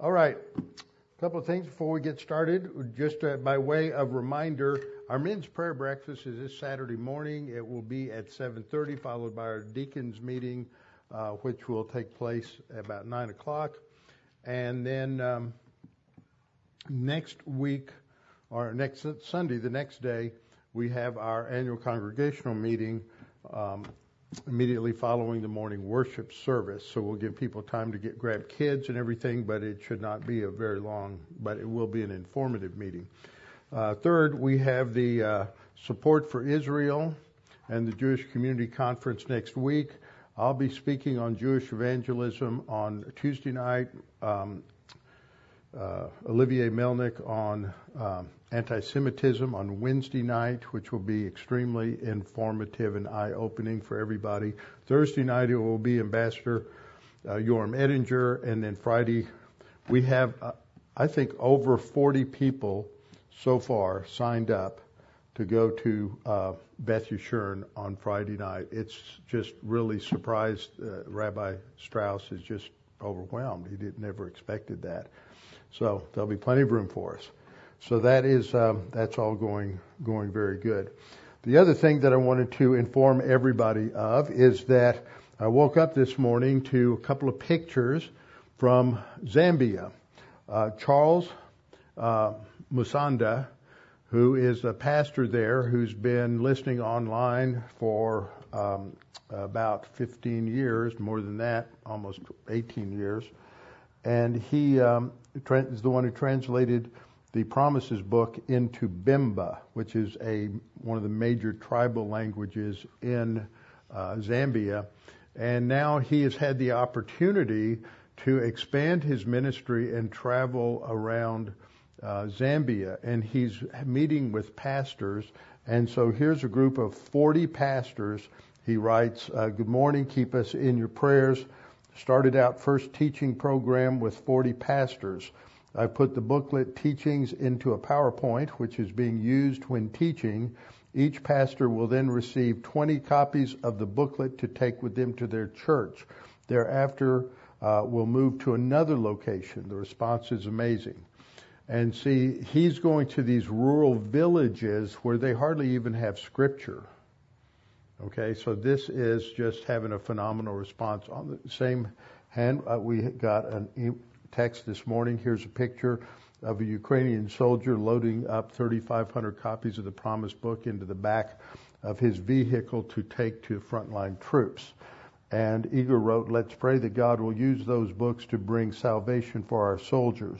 All right. A couple of things before we get started. Just uh, by way of reminder, our men's prayer breakfast is this Saturday morning. It will be at 7:30, followed by our deacons meeting, uh, which will take place about nine o'clock. And then um, next week, or next Sunday, the next day, we have our annual congregational meeting. Um, immediately following the morning worship service. So we'll give people time to get grab kids and everything, but it should not be a very long, but it will be an informative meeting. Uh, third, we have the uh, support for Israel and the Jewish Community Conference next week. I'll be speaking on Jewish evangelism on Tuesday night. Um, Olivier Melnick on um, anti-Semitism on Wednesday night, which will be extremely informative and eye-opening for everybody. Thursday night it will be Ambassador uh, Yoram Ettinger, and then Friday we have, uh, I think, over 40 people so far signed up to go to uh, Beth Yeshurun on Friday night. It's just really surprised. Uh, Rabbi Strauss is just overwhelmed. He did never expected that. So there'll be plenty of room for us. So that is um, that's all going going very good. The other thing that I wanted to inform everybody of is that I woke up this morning to a couple of pictures from Zambia. Uh, Charles uh, Musanda, who is a pastor there, who's been listening online for um, about 15 years, more than that, almost 18 years, and he um, is the one who translated the Promises book into Bemba, which is a one of the major tribal languages in uh, Zambia. And now he has had the opportunity to expand his ministry and travel around uh, Zambia. And he's meeting with pastors. And so here's a group of 40 pastors. He writes, uh, Good morning, keep us in your prayers. Started out first teaching program with 40 pastors. I put the booklet teachings into a PowerPoint, which is being used when teaching. Each pastor will then receive 20 copies of the booklet to take with them to their church. Thereafter, uh, we'll move to another location. The response is amazing. And see, he's going to these rural villages where they hardly even have scripture. Okay, so this is just having a phenomenal response. On the same hand, uh, we got an text this morning. Here's a picture of a Ukrainian soldier loading up 3,500 copies of the Promise Book into the back of his vehicle to take to frontline troops. And Igor wrote, Let's pray that God will use those books to bring salvation for our soldiers.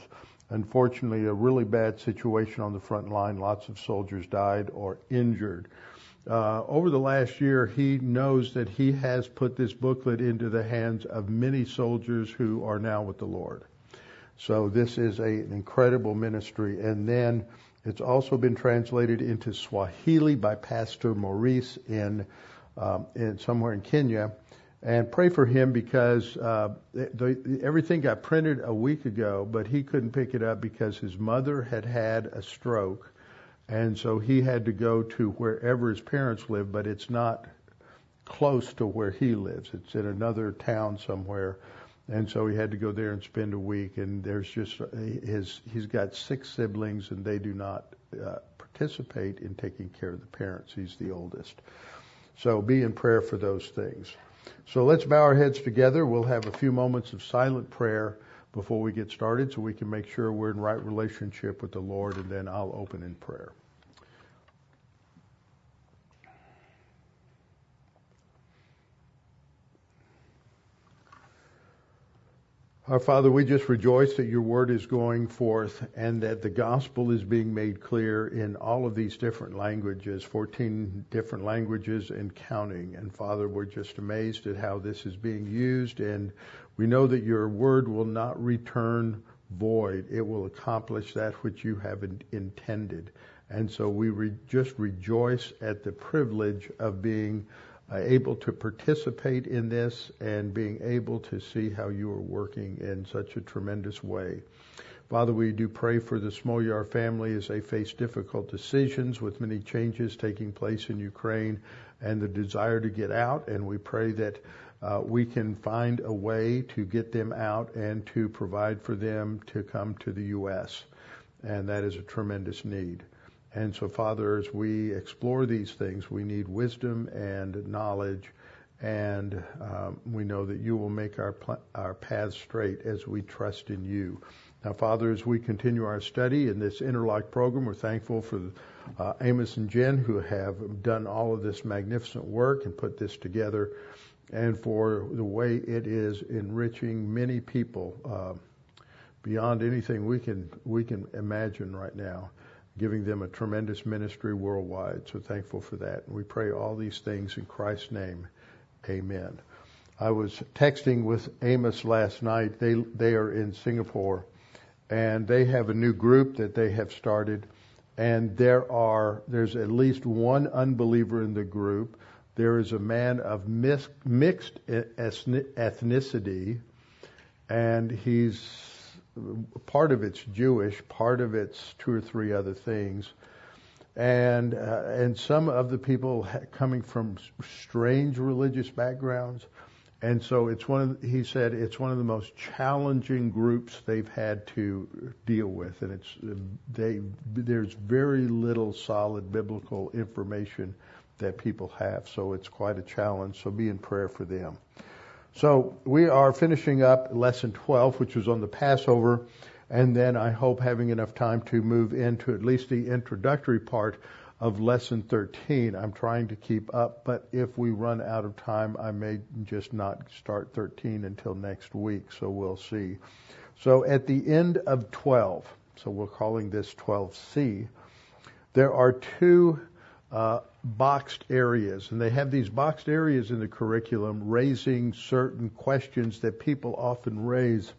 Unfortunately, a really bad situation on the front line. Lots of soldiers died or injured. Uh, over the last year, he knows that he has put this booklet into the hands of many soldiers who are now with the Lord. So this is a, an incredible ministry. And then it's also been translated into Swahili by Pastor Maurice in, um, in somewhere in Kenya. And pray for him because uh, the, the, everything got printed a week ago, but he couldn't pick it up because his mother had had a stroke, and so he had to go to wherever his parents live, but it's not close to where he lives. It's in another town somewhere and so he had to go there and spend a week. And there's just his he's got six siblings, and they do not uh, participate in taking care of the parents. He's the oldest. So be in prayer for those things. So let's bow our heads together. We'll have a few moments of silent prayer before we get started, so we can make sure we're in right relationship with the Lord, and then I'll open in prayer. Our Father, we just rejoice that your word is going forth and that the gospel is being made clear in all of these different languages, 14 different languages and counting. And Father, we're just amazed at how this is being used. And we know that your word will not return void. It will accomplish that which you have intended. And so we re- just rejoice at the privilege of being able to participate in this and being able to see how you are working in such a tremendous way. Father, we do pray for the Smolyar family as they face difficult decisions with many changes taking place in Ukraine and the desire to get out. And we pray that uh, we can find a way to get them out and to provide for them to come to the U.S. And that is a tremendous need. And so, Father, as we explore these things, we need wisdom and knowledge, and um, we know that you will make our pl- our paths straight as we trust in you. Now, Father, as we continue our study in this Interlock program, we're thankful for uh, Amos and Jen who have done all of this magnificent work and put this together, and for the way it is enriching many people uh, beyond anything we can we can imagine right now giving them a tremendous ministry worldwide. So thankful for that. And we pray all these things in Christ's name. Amen. I was texting with Amos last night. They they are in Singapore and they have a new group that they have started and there are there's at least one unbeliever in the group. There is a man of mixed ethnicity and he's part of it's Jewish, part of it's two or three other things, and uh, and some of the people ha- coming from strange religious backgrounds, and so it's one of the, he said it's one of the most challenging groups they've had to deal with, and it's they there's very little solid biblical information that people have, so it's quite a challenge. So be in prayer for them. So we are finishing up lesson 12, which was on the Passover, and then I hope having enough time to move into at least the introductory part of lesson 13. I'm trying to keep up, but if we run out of time, I may just not start 13 until next week, so we'll see. So at the end of 12, so we're calling this 12C, there are two uh, boxed areas, and they have these boxed areas in the curriculum raising certain questions that people often raise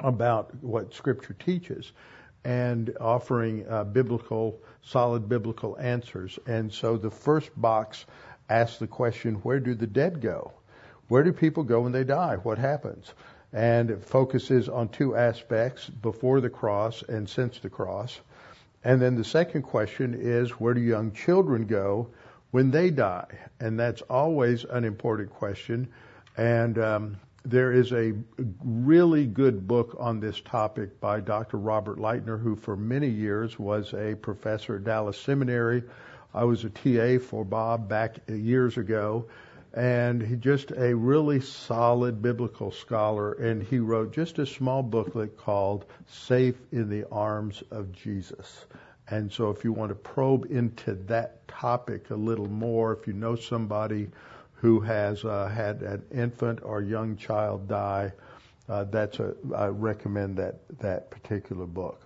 about what Scripture teaches and offering uh, biblical, solid biblical answers. And so the first box asks the question, where do the dead go? Where do people go when they die? What happens? And it focuses on two aspects, before the cross and since the cross. And then the second question is, where do young children go when they die? And that's always an important question. And um, there is a really good book on this topic by Dr. Robert Lightner, who for many years was a professor at Dallas Seminary. I was a TA for Bob back years ago, and he just a really solid biblical scholar. And he wrote just a small booklet called "Safe in the Arms of Jesus." And so, if you want to probe into that topic a little more, if you know somebody who has uh, had an infant or young child die, uh, that's a I recommend that that particular book.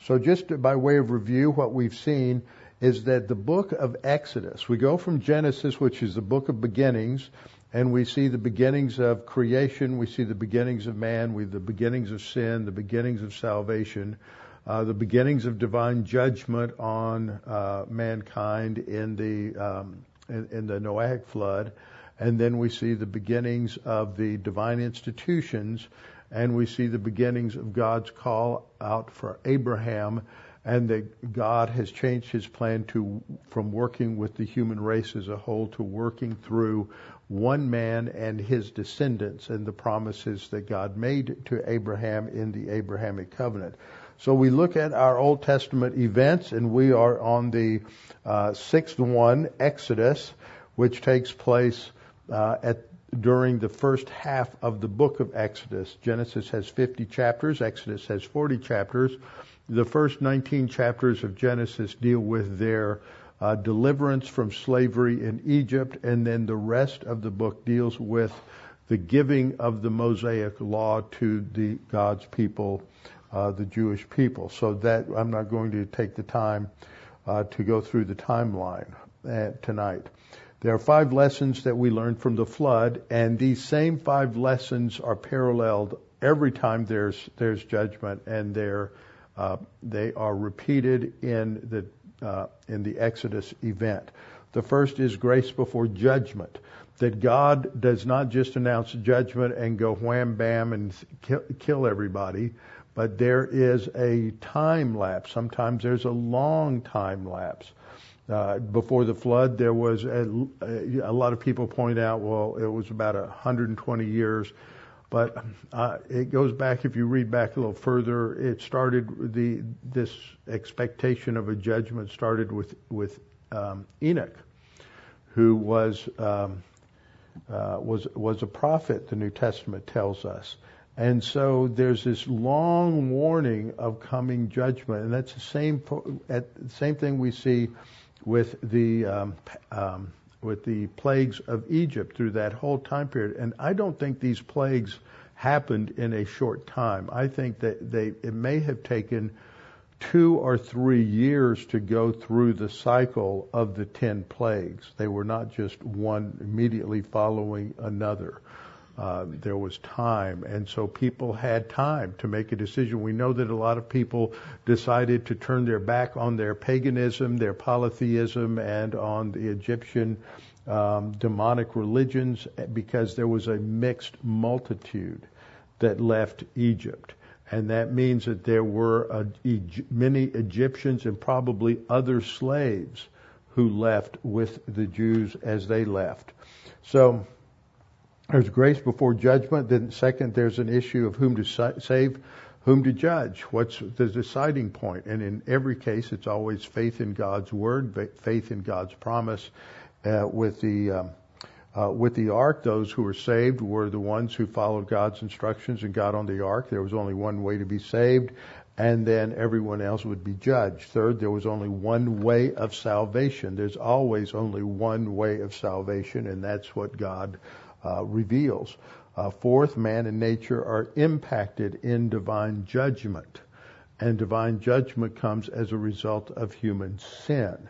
So, just by way of review, what we've seen is that the book of Exodus, we go from Genesis, which is the book of beginnings, and we see the beginnings of creation, we see the beginnings of man, we the beginnings of sin, the beginnings of salvation, uh, the beginnings of divine judgment on uh, mankind in the um, in, in the Noahic flood, and then we see the beginnings of the divine institutions, and we see the beginnings of God's call out for Abraham and that God has changed his plan to from working with the human race as a whole to working through one man and his descendants and the promises that God made to Abraham in the Abrahamic covenant. So we look at our Old Testament events and we are on the uh, sixth one, Exodus, which takes place uh, at during the first half of the book of Exodus. Genesis has 50 chapters, Exodus has 40 chapters. The first 19 chapters of Genesis deal with their uh, deliverance from slavery in Egypt, and then the rest of the book deals with the giving of the Mosaic law to the God's people, uh, the Jewish people. So that I'm not going to take the time uh, to go through the timeline uh, tonight. There are five lessons that we learned from the flood, and these same five lessons are paralleled every time there's there's judgment, and they're uh, they are repeated in the uh, in the Exodus event. The first is grace before judgment. That God does not just announce judgment and go wham bam and kill, kill everybody, but there is a time lapse. Sometimes there's a long time lapse Uh, before the flood, there was a, a, lot of people point out, well, it was about 120 years, but uh, it goes back. If you read back a little further, it started the this expectation of a judgment started with with um, Enoch, who was um, uh, was was a prophet. The New Testament tells us, and so there's this long warning of coming judgment, and that's the same at same thing we see with the um, um, with the plagues of Egypt through that whole time period. And I don't think these plagues happened in a short time. I think that they it may have taken two or three years to go through the cycle of the ten plagues. They were not just one immediately following another. Uh, there was time, and so people had time to make a decision. We know that a lot of people decided to turn their back on their paganism, their polytheism, and on the Egyptian um, demonic religions because there was a mixed multitude that left Egypt. And that means that there were uh, many Egyptians and probably other slaves who left with the Jews as they left. So there's grace before judgment. Then second, there's an issue of whom to save, whom to judge. What's the deciding point? And in every case, it's always faith in God's word, faith in God's promise. Uh, with the um, uh, with the ark, those who were saved were the ones who followed God's instructions and got on the ark. There was only one way to be saved, and then everyone else would be judged. Third, there was only one way of salvation. There's always only one way of salvation, and that's what God uh, reveals. Uh, fourth, man and nature are impacted in divine judgment. And divine judgment comes as a result of human sin.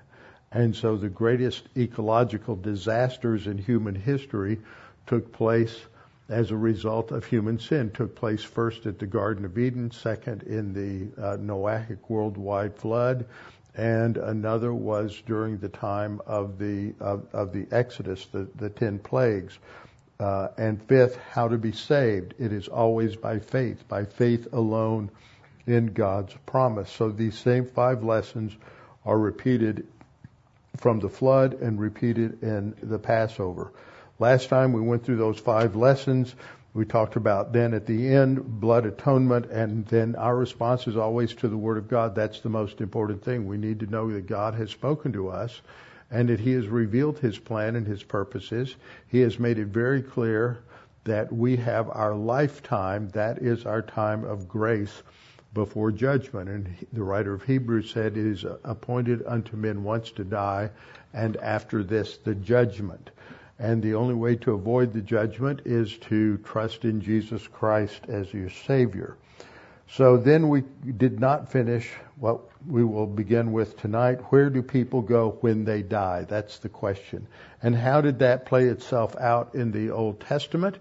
And so the greatest ecological disasters in human history took place as a result of human sin. Took place first at the Garden of Eden, second in the uh, Noahic worldwide flood, and another was during the time of the of, of the Exodus, the, the ten plagues. Uh, and fifth, how to be saved. It is always by faith, by faith alone in God's promise. So these same five lessons are repeated from the flood and repeated in the Passover. Last time we went through those five lessons. We talked about then at the end, blood atonement, and then our response is always to the Word of God. That's the most important thing. We need to know that God has spoken to us and that He has revealed His plan and His purposes. He has made it very clear that we have our lifetime, that is our time of grace before judgment. And the writer of Hebrews said, It is appointed unto men once to die, and after this, the judgment. And the only way to avoid the judgment is to trust in Jesus Christ as your Savior. So then we did not finish what we will begin with tonight. Where do people go when they die? That's the question. And how did that play itself out in the Old Testament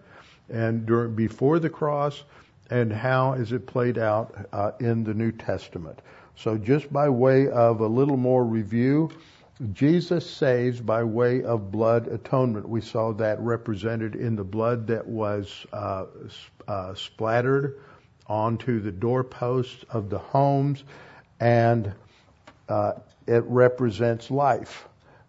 and during, before the cross? And how is it played out uh, in the New Testament? So just by way of a little more review, Jesus saves by way of blood atonement. We saw that represented in the blood that was uh, uh, splattered onto the doorposts of the homes, and uh, it represents life.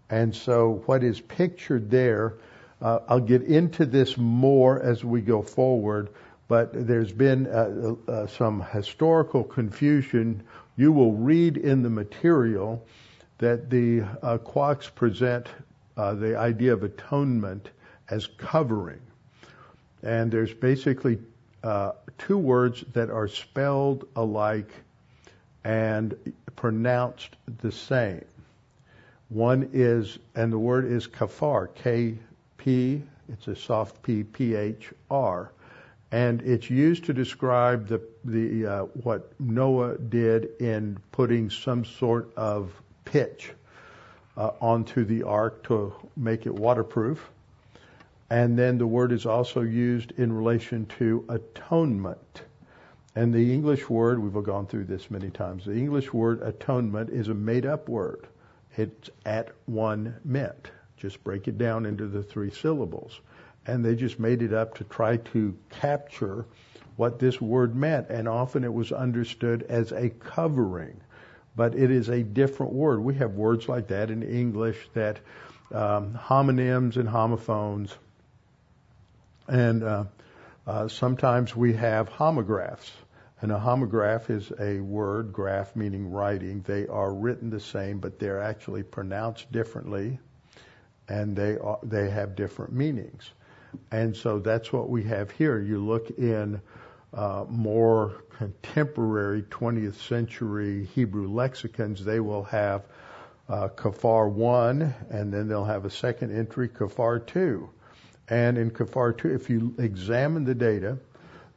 And so, what is pictured there, uh, I'll get into this more as we go forward, but there's been uh, uh some historical confusion. You will read in the material that the uh, present uh, the idea of atonement as covering. And there's basically uh, two words that are spelled alike and pronounced the same. One is, and the word is kafar, K-P, it's a soft P, P-H-R, and it's used to describe the, the, uh, what Noah did in putting some sort of pitch uh, onto the ark to make it waterproof. And then the word is also used in relation to atonement. And the English word, we've gone through this many times, the English word atonement is a made up word. It's at one meant. Just break it down into the three syllables. And they just made it up to try to capture what this word meant. And often it was understood as a covering. but it is a different word. We have words like that in English that um, homonyms and homophones, and uh, uh, sometimes we have homographs. And a homograph is a word, graph meaning writing. They are written the same, but they're actually pronounced differently, and they are, they have different meanings. And so that's what we have here. You look in uh, more contemporary 20th century Hebrew lexicons, they will have uh, kafar 1, and then they'll have a second entry, kafar 2. And in kafar 2, if you examine the data,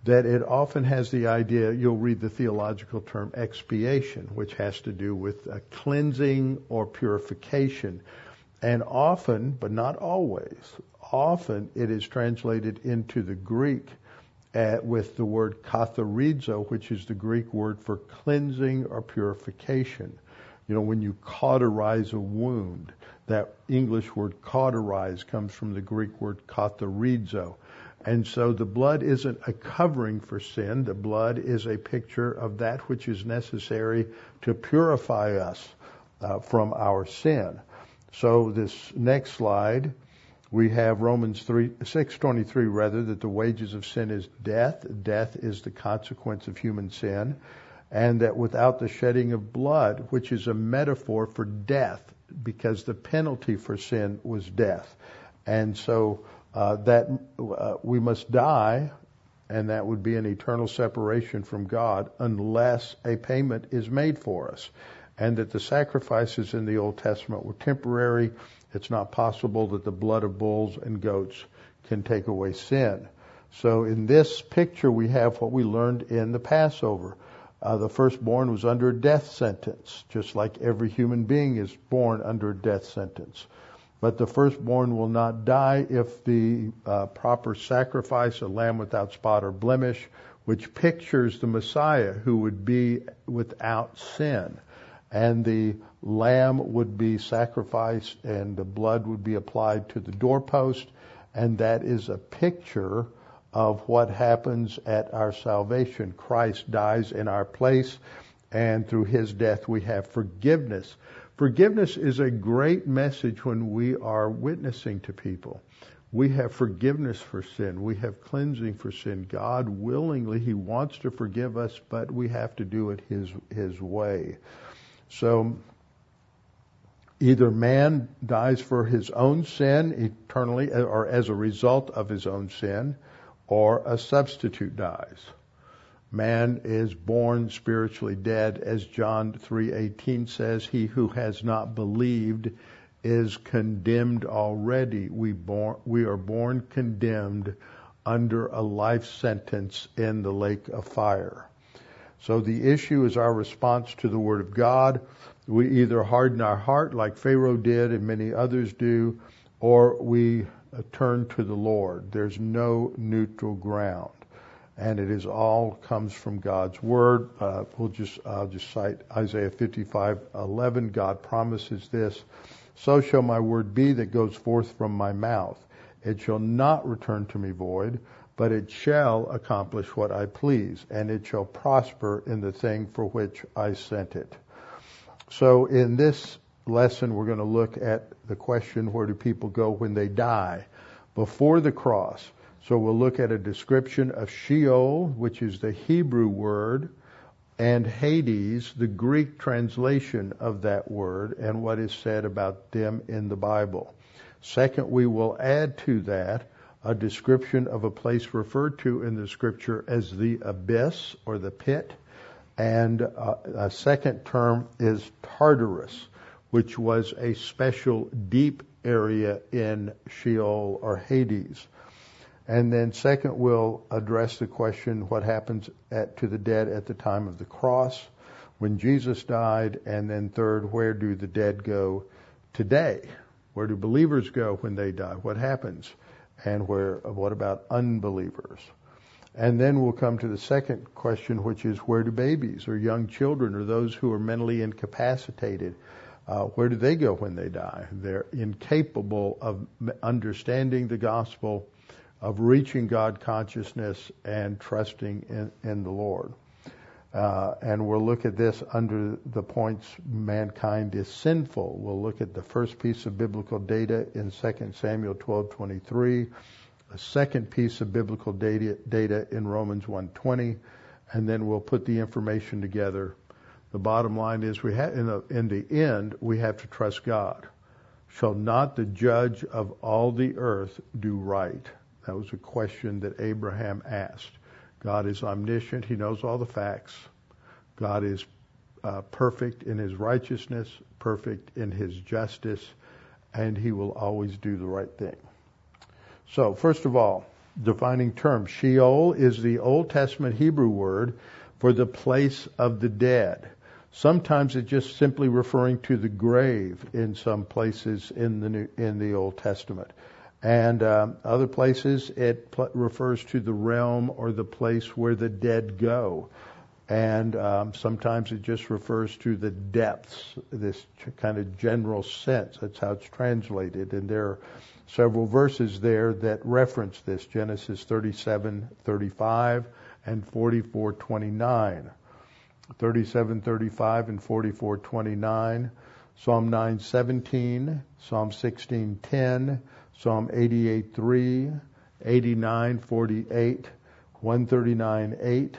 that it often has the idea, you'll read the theological term expiation, which has to do with cleansing or purification. And often, but not always, often it is translated into the Greek at, with the word katharizo, which is the Greek word for cleansing or purification. You know, when you cauterize a wound, that English word cauterize comes from the Greek word katharizo. And so the blood isn't a covering for sin. The blood is a picture of that which is necessary to purify us uh, from our sin. So this next slide we have Romans 3, 623 rather, that the wages of sin is death. Death is the consequence of human sin. And that without the shedding of blood, which is a metaphor for death, because the penalty for sin was death. And so uh, that uh, we must die, and that would be an eternal separation from God unless a payment is made for us. And that the sacrifices in the Old Testament were temporary it's not possible that the blood of bulls and goats can take away sin. So in this picture, we have what we learned in the Passover. Uh, the firstborn was under a death sentence, just like every human being is born under a death sentence. But the firstborn will not die if the uh, proper sacrifice, a lamb without spot or blemish, which pictures the Messiah who would be without sin. And the lamb would be sacrificed and the blood would be applied to the doorpost. And that is a picture of what happens at our salvation. Christ dies in our place and through his death we have forgiveness. Forgiveness is a great message when we are witnessing to people. We have forgiveness for sin. We have cleansing for sin. God willingly, He wants to forgive us, but we have to do it His, His way. So either man dies for his own sin eternally or as a result of his own sin or a substitute dies. Man is born spiritually dead. As John 3:18 says he who has not believed is condemned already. We born we are born condemned under a life sentence in the lake of fire. So the issue is our response to the word of God. We either harden our heart like Pharaoh did and many others do, or we turn to the Lord. There's no neutral ground. And it is all comes from God's word. Uh, we'll just, I'll just cite Isaiah 55:11. God promises this. So shall my word be that goes forth from my mouth. It shall not return to me void, but it shall accomplish what I please, and it shall prosper in the thing for which I sent it. So in this lesson, we're going to look at the question, where do people go when they die? Before the cross. So we'll look at a description of Sheol, which is the Hebrew word, and Hades, the Greek translation of that word, and what is said about them in the Bible. Second, we will add to that a description of a place referred to in the scripture as the abyss or the pit and uh, a second term is Tartarus, which was a special deep area in Sheol or Hades. And then second, we'll address the question what happens at, to the dead at the time of the cross when Jesus died. And then third, where do the dead go today? Where do believers go when they die? What happens? And where, what about unbelievers? And then we'll come to the second question, which is where do babies or young children or those who are mentally incapacitated, uh, where do they go when they die? They're incapable of understanding the gospel, of reaching God consciousness and trusting in, in the Lord. Uh, and we'll look at this under the points mankind is sinful. We'll look at the first piece of biblical data in 2 Samuel 12:23, a second piece of biblical data, data in Romans 1:20, and then we'll put the information together. The bottom line is we have in the, in the end we have to trust God. Shall not the judge of all the earth do right? That was a question that Abraham asked. God is omniscient. He knows all the facts. God is uh, perfect in his righteousness, perfect in his justice, and he will always do the right thing. So, first of all, defining terms. Sheol is the Old Testament Hebrew word for the place of the dead. Sometimes it's just simply referring to the grave in some places in the New, in the Old Testament. And um, other places it pl- refers to the realm or the place where the dead go. And um, sometimes it just refers to the depths, this kind of general sense. That's how it's translated. And there are several verses there that reference this Genesis 37, 35, and 44, 29. 37, 35, and 44, 29. Psalm 9, 17, Psalm 16, 10, Psalm 88, 3, 89, 48, 139, 8,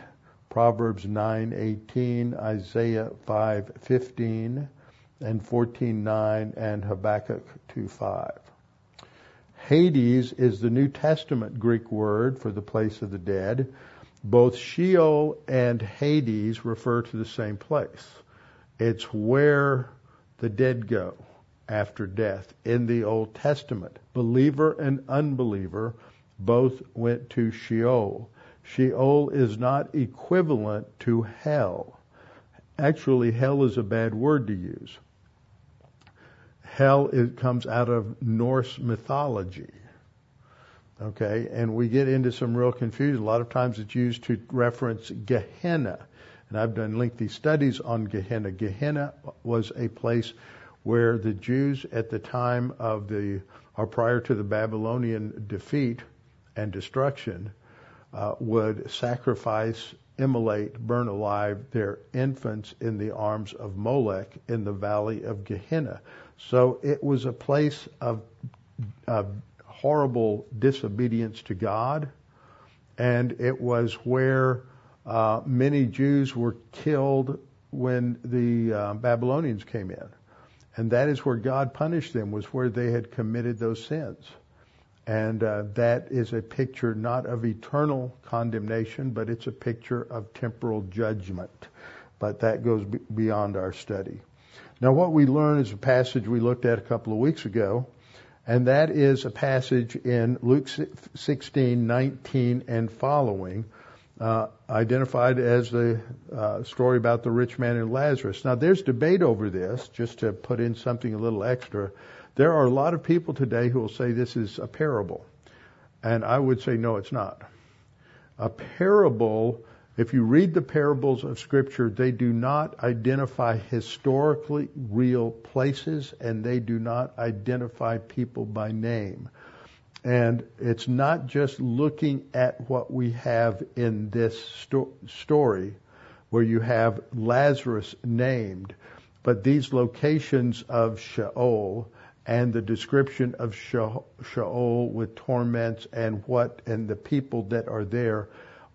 Proverbs 9, 18, Isaiah 5, 15, and 14, 9, and Habakkuk 2, 5. Hades is the New Testament Greek word for the place of the dead. Both Sheol and Hades refer to the same place. It's where the dead go after death. In the Old Testament, believer and unbeliever both went to Sheol. Sheol is not equivalent to hell. Actually, hell is a bad word to use. Hell it comes out of Norse mythology. Okay, and we get into some real confusion. A lot of times it's used to reference Gehenna. And I've done lengthy studies on Gehenna. Gehenna was a place where the Jews at the time of the, or prior to the Babylonian defeat and destruction, uh, would sacrifice, immolate, burn alive their infants in the arms of Molech in the valley of Gehenna. So it was a place of, of horrible disobedience to God, and it was where uh, many Jews were killed when the uh, Babylonians came in. And that is where God punished them, was where they had committed those sins. And uh, that is a picture not of eternal condemnation, but it's a picture of temporal judgment. But that goes b- beyond our study. Now, what we learn is a passage we looked at a couple of weeks ago, and that is a passage in Luke 16, 19, and following, uh, identified as the uh, story about the rich man and Lazarus. Now, there's debate over this, just to put in something a little extra. There are a lot of people today who will say this is a parable. And I would say, no, it's not. A parable, if you read the parables of Scripture, they do not identify historically real places and they do not identify people by name. And it's not just looking at what we have in this sto- story where you have Lazarus named, but these locations of Sheol and the description of Sheol with torments and what and the people that are there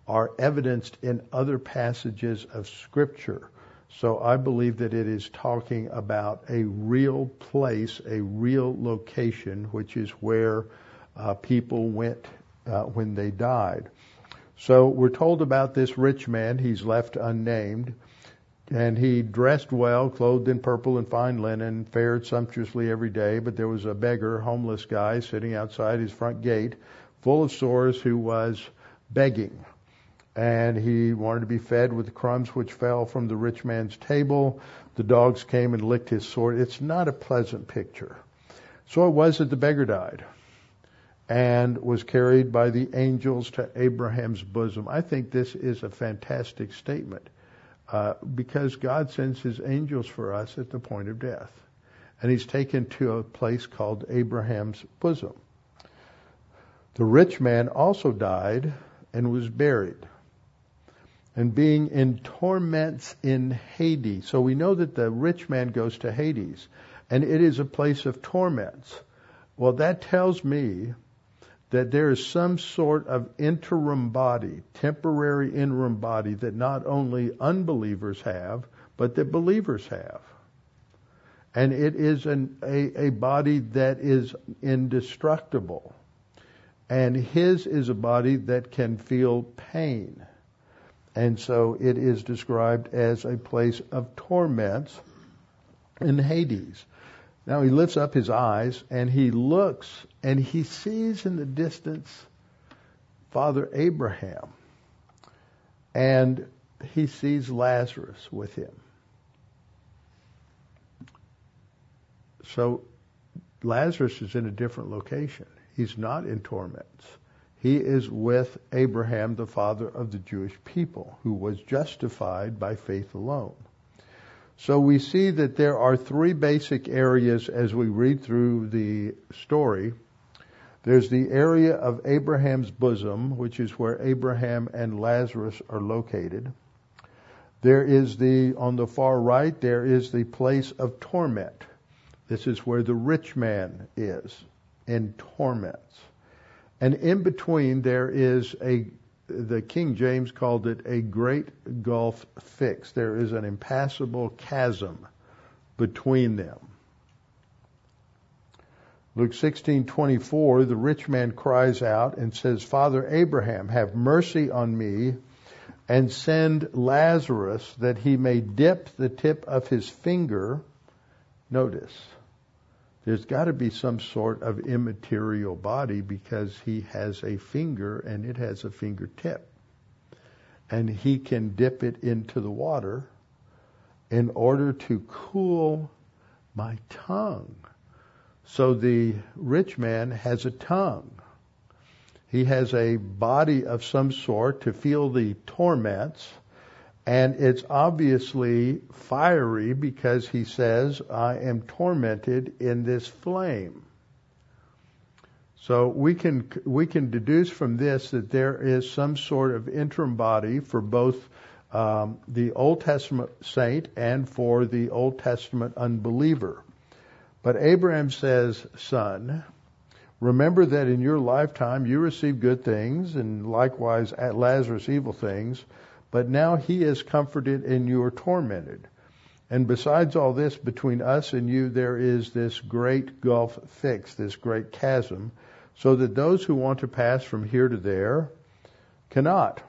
are evidenced in other passages of scripture. So I believe that it is talking about a real place, a real location, which is where uh, people went uh, when they died. So we're told about this rich man. He's left unnamed. And he dressed well, clothed in purple and fine linen, fared sumptuously every day. But there was a beggar, homeless guy, sitting outside his front gate, full of sores, who was begging. And he wanted to be fed with the crumbs which fell from the rich man's table. The dogs came and licked his sore. It's not a pleasant picture. So it was that the beggar died and was carried by the angels to Abraham's bosom. I think this is a fantastic statement uh, because God sends his angels for us at the point of death. And he's taken to a place called Abraham's bosom. The rich man also died and was buried. And being in torments in Hades. So we know that the rich man goes to Hades, and it is a place of torments. Well, that tells me that there is some sort of interim body, temporary interim body that not only unbelievers have, but that believers have. And it is an, a, a body that is indestructible. And his is a body that can feel pain. And so it is described as a place of torments in Hades. Now he lifts up his eyes and he looks and he sees in the distance Father Abraham. And he sees Lazarus with him. So Lazarus is in a different location. He's not in torments. He is with Abraham, the father of the Jewish people, who was justified by faith alone. So we see that there are three basic areas as we read through the story. There's the area of Abraham's bosom, which is where Abraham and Lazarus are located. There is the, on the far right, there is the place of torment. This is where the rich man is in torments. And in between there is a, the King James called it a great gulf fixed. There is an impassable chasm between them. Luke 16:24 the rich man cries out and says Father Abraham have mercy on me and send Lazarus that he may dip the tip of his finger notice there's got to be some sort of immaterial body because he has a finger and it has a fingertip. And he can dip it into the water in order to cool my tongue. So the rich man has a tongue. He has a body of some sort to feel the torments and it's obviously fiery because he says, I am tormented in this flame. So we can, we can deduce from this that there is some sort of interim body for both um, the Old Testament saint and for the Old Testament unbeliever. But Abraham says, son, remember that in your lifetime you received good things and likewise at Lazarus evil things but now he is comforted and you are tormented. And besides all this, between us and you, there is this great gulf fixed, this great chasm, so that those who want to pass from here to there cannot,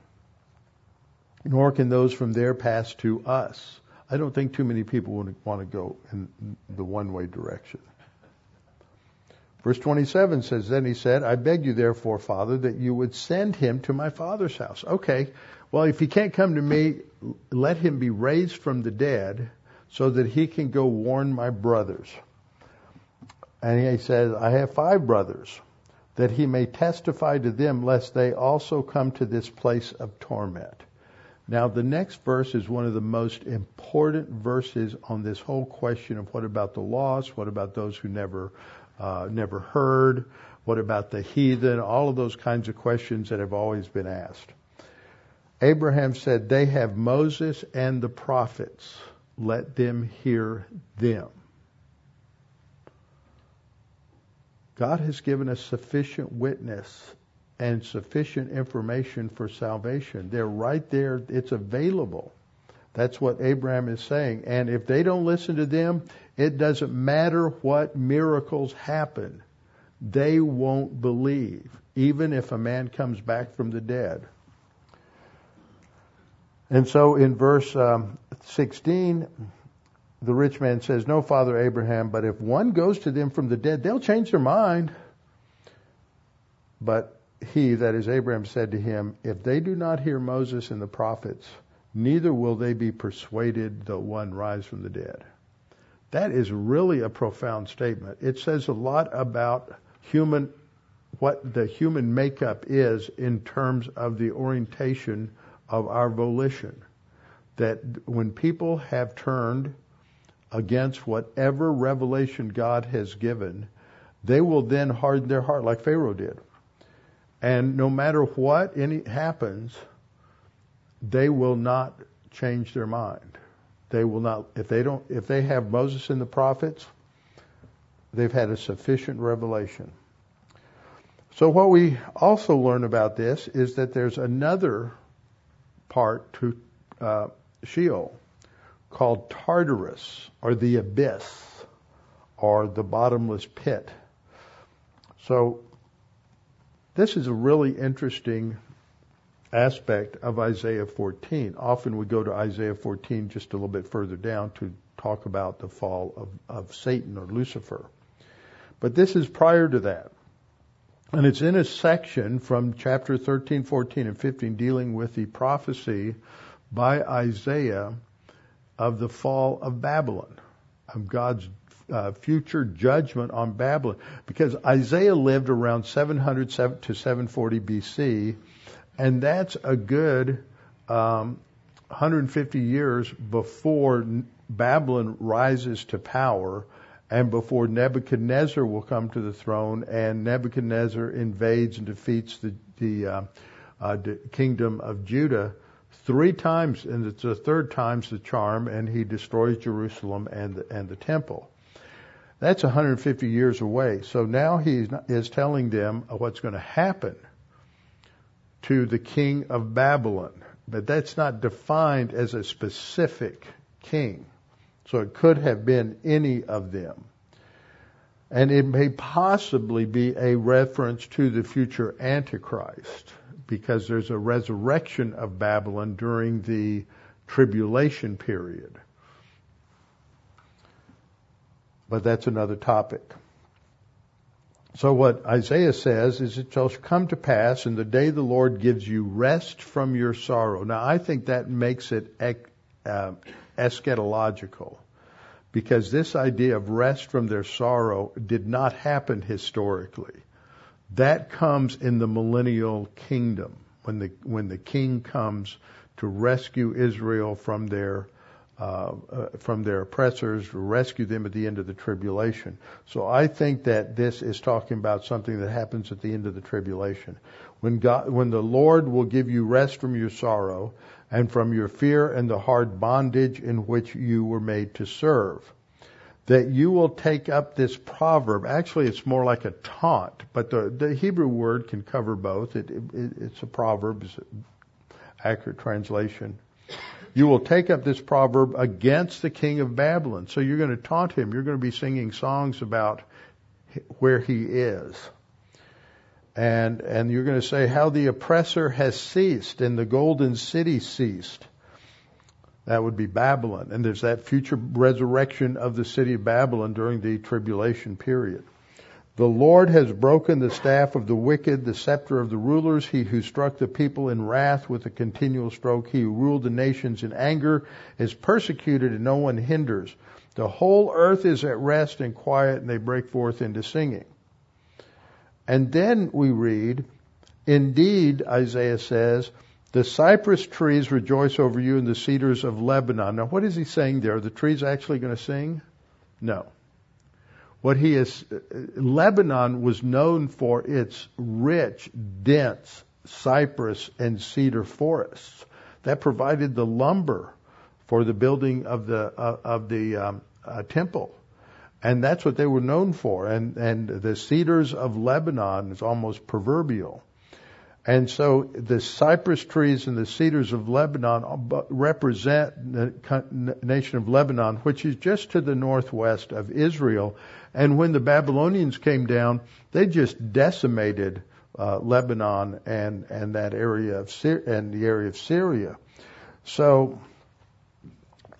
nor can those from there pass to us. I don't think too many people would want to go in the one way direction. Verse 27 says, Then he said, I beg you therefore, Father, that you would send him to my father's house. Okay, well, if he can't come to me, let him be raised from the dead so that he can go warn my brothers. And he says, I have five brothers, that he may testify to them lest they also come to this place of torment. Now, the next verse is one of the most important verses on this whole question of what about the lost, what about those who never, uh, never heard, what about the heathen, all of those kinds of questions that have always been asked. Abraham said, They have Moses and the prophets. Let them hear them. God has given us sufficient witness and sufficient information for salvation. They're right there. It's available. That's what Abraham is saying. And if they don't listen to them, it doesn't matter what miracles happen. They won't believe, even if a man comes back from the dead. And so in verse um, 16, the rich man says, No, Father Abraham, but if one goes to them from the dead, they'll change their mind. But he, that is Abraham, said to him, If they do not hear Moses and the prophets, neither will they be persuaded though one rise from the dead. That is really a profound statement. It says a lot about human, what the human makeup is in terms of the orientation of our volition. That when people have turned against whatever revelation God has given, they will then harden their heart like Pharaoh did. And no matter what any happens, they will not change their mind. They will not if they don't if they have Moses and the prophets, they've had a sufficient revelation. So what we also learn about this is that there's another part to uh, Sheol called Tartarus or the abyss or the bottomless pit. So this is a really interesting aspect of Isaiah 14. Often we go to Isaiah 14 just a little bit further down to talk about the fall of, of Satan or Lucifer. But this is prior to that. And it's in a section from chapter 13, 14, and 15 dealing with the prophecy by Isaiah of the fall of Babylon, of God's uh, future judgment on Babylon. Because Isaiah lived around 700 to 740 BC, and that's a good um, 150 years before Babylon rises to power and before Nebuchadnezzar will come to the throne and Nebuchadnezzar invades and defeats the, the, uh, uh, the kingdom of Judah three times, and it's the third time's the charm, and he destroys Jerusalem and the, and the temple. That's 150 years away. So now he is telling them what's going to happen to the king of Babylon. But that's not defined as a specific king. So it could have been any of them. And it may possibly be a reference to the future Antichrist because there's a resurrection of Babylon during the tribulation period. But that's another topic. So what Isaiah says is it shall come to pass in the day the Lord gives you rest from your sorrow. Now I think that makes it uh, eschatological because this idea of rest from their sorrow did not happen historically. That comes in the millennial kingdom when the when the king comes to rescue Israel from their uh, uh, from their oppressors, rescue them at the end of the tribulation. So I think that this is talking about something that happens at the end of the tribulation. When God, when the Lord will give you rest from your sorrow and from your fear and the hard bondage in which you were made to serve. That you will take up this proverb. Actually, it's more like a taunt, but the, the Hebrew word can cover both. It, it, it's a proverb, it's an accurate translation you will take up this proverb against the king of Babylon. So you're going to taunt him. You're going to be singing songs about where he is. And, and you're going to say how the oppressor has ceased and the golden city ceased. That would be Babylon. And there's that future resurrection of the city of Babylon during the tribulation period. The Lord has broken the staff of the wicked, the scepter of the rulers, he who struck the people in wrath with a continual stroke, he who ruled the nations in anger, is persecuted and no one hinders. The whole earth is at rest and quiet, and they break forth into singing. And then we read, Indeed, Isaiah says, the cypress trees rejoice over you and the cedars of Lebanon. Now, what is he saying there? Are the trees actually going to sing? No. What he is, Lebanon was known for its rich, dense cypress and cedar forests that provided the lumber for the building of the uh, of the um, uh, temple, and that's what they were known for. And and the cedars of Lebanon is almost proverbial. And so the cypress trees and the cedars of Lebanon represent the nation of Lebanon, which is just to the northwest of Israel. And when the Babylonians came down, they just decimated uh, Lebanon and and that area of Syria and the area of Syria. So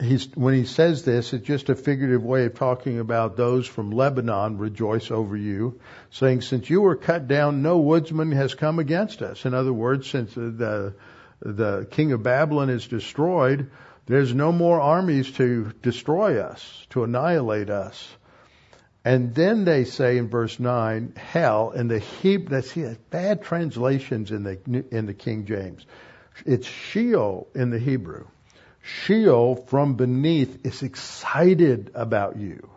he's, when he says this, it's just a figurative way of talking about those from Lebanon rejoice over you, saying, since you were cut down, no woodsman has come against us. In other words, since the, the king of Babylon is destroyed, there's no more armies to destroy us, to annihilate us. And then they say in verse 9, hell, in the Hebrew, that's bad translations in the, in the King James. It's Sheol in the Hebrew. Sheol from beneath is excited about you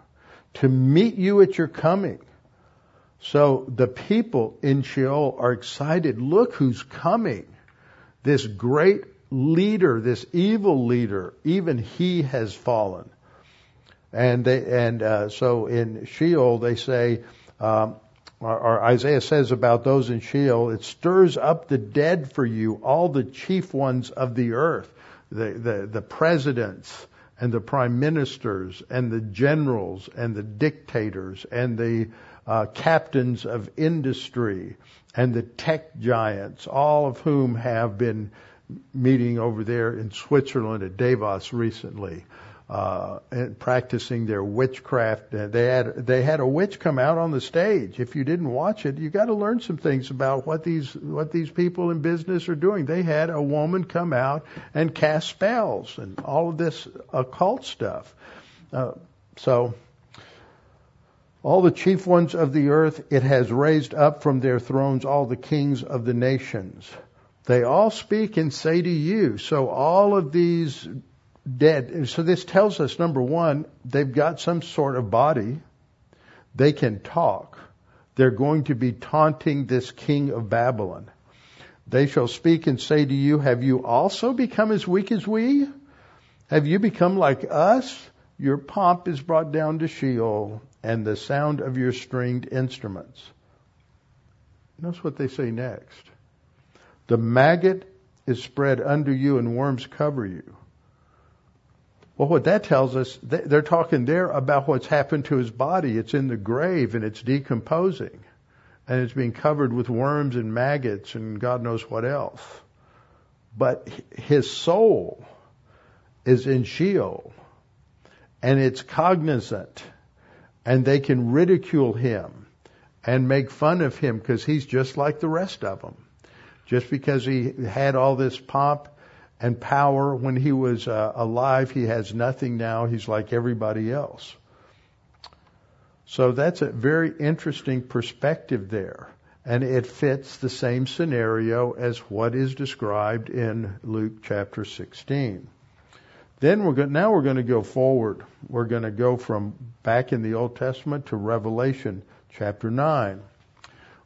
to meet you at your coming. So the people in Sheol are excited. Look who's coming. This great leader, this evil leader, even he has fallen. And they, and uh, so in Sheol they say, um, or, or Isaiah says about those in Sheol, it stirs up the dead for you, all the chief ones of the earth, the the, the presidents and the prime ministers and the generals and the dictators and the uh, captains of industry and the tech giants, all of whom have been meeting over there in Switzerland at Davos recently, uh, and practicing their witchcraft. They had they had a witch come out on the stage. If you didn't watch it, you got to learn some things about what these what these people in business are doing. They had a woman come out and cast spells and all of this occult stuff. Uh, so all the chief ones of the earth it has raised up from their thrones all the kings of the nations. They all speak and say to you. So all of these dead. So this tells us number one, they've got some sort of body. They can talk. They're going to be taunting this king of Babylon. They shall speak and say to you, Have you also become as weak as we? Have you become like us? Your pomp is brought down to Sheol, and the sound of your stringed instruments. Notice what they say next. The maggot is spread under you, and worms cover you. Well, what that tells us, they're talking there about what's happened to his body. It's in the grave and it's decomposing. And it's being covered with worms and maggots and God knows what else. But his soul is in Sheol and it's cognizant and they can ridicule him and make fun of him because he's just like the rest of them. Just because he had all this pomp and power when he was uh, alive, he has nothing now. He's like everybody else. So that's a very interesting perspective there. And it fits the same scenario as what is described in Luke chapter 16. Then we're going, now we're going to go forward. We're going to go from back in the Old Testament to Revelation chapter 9.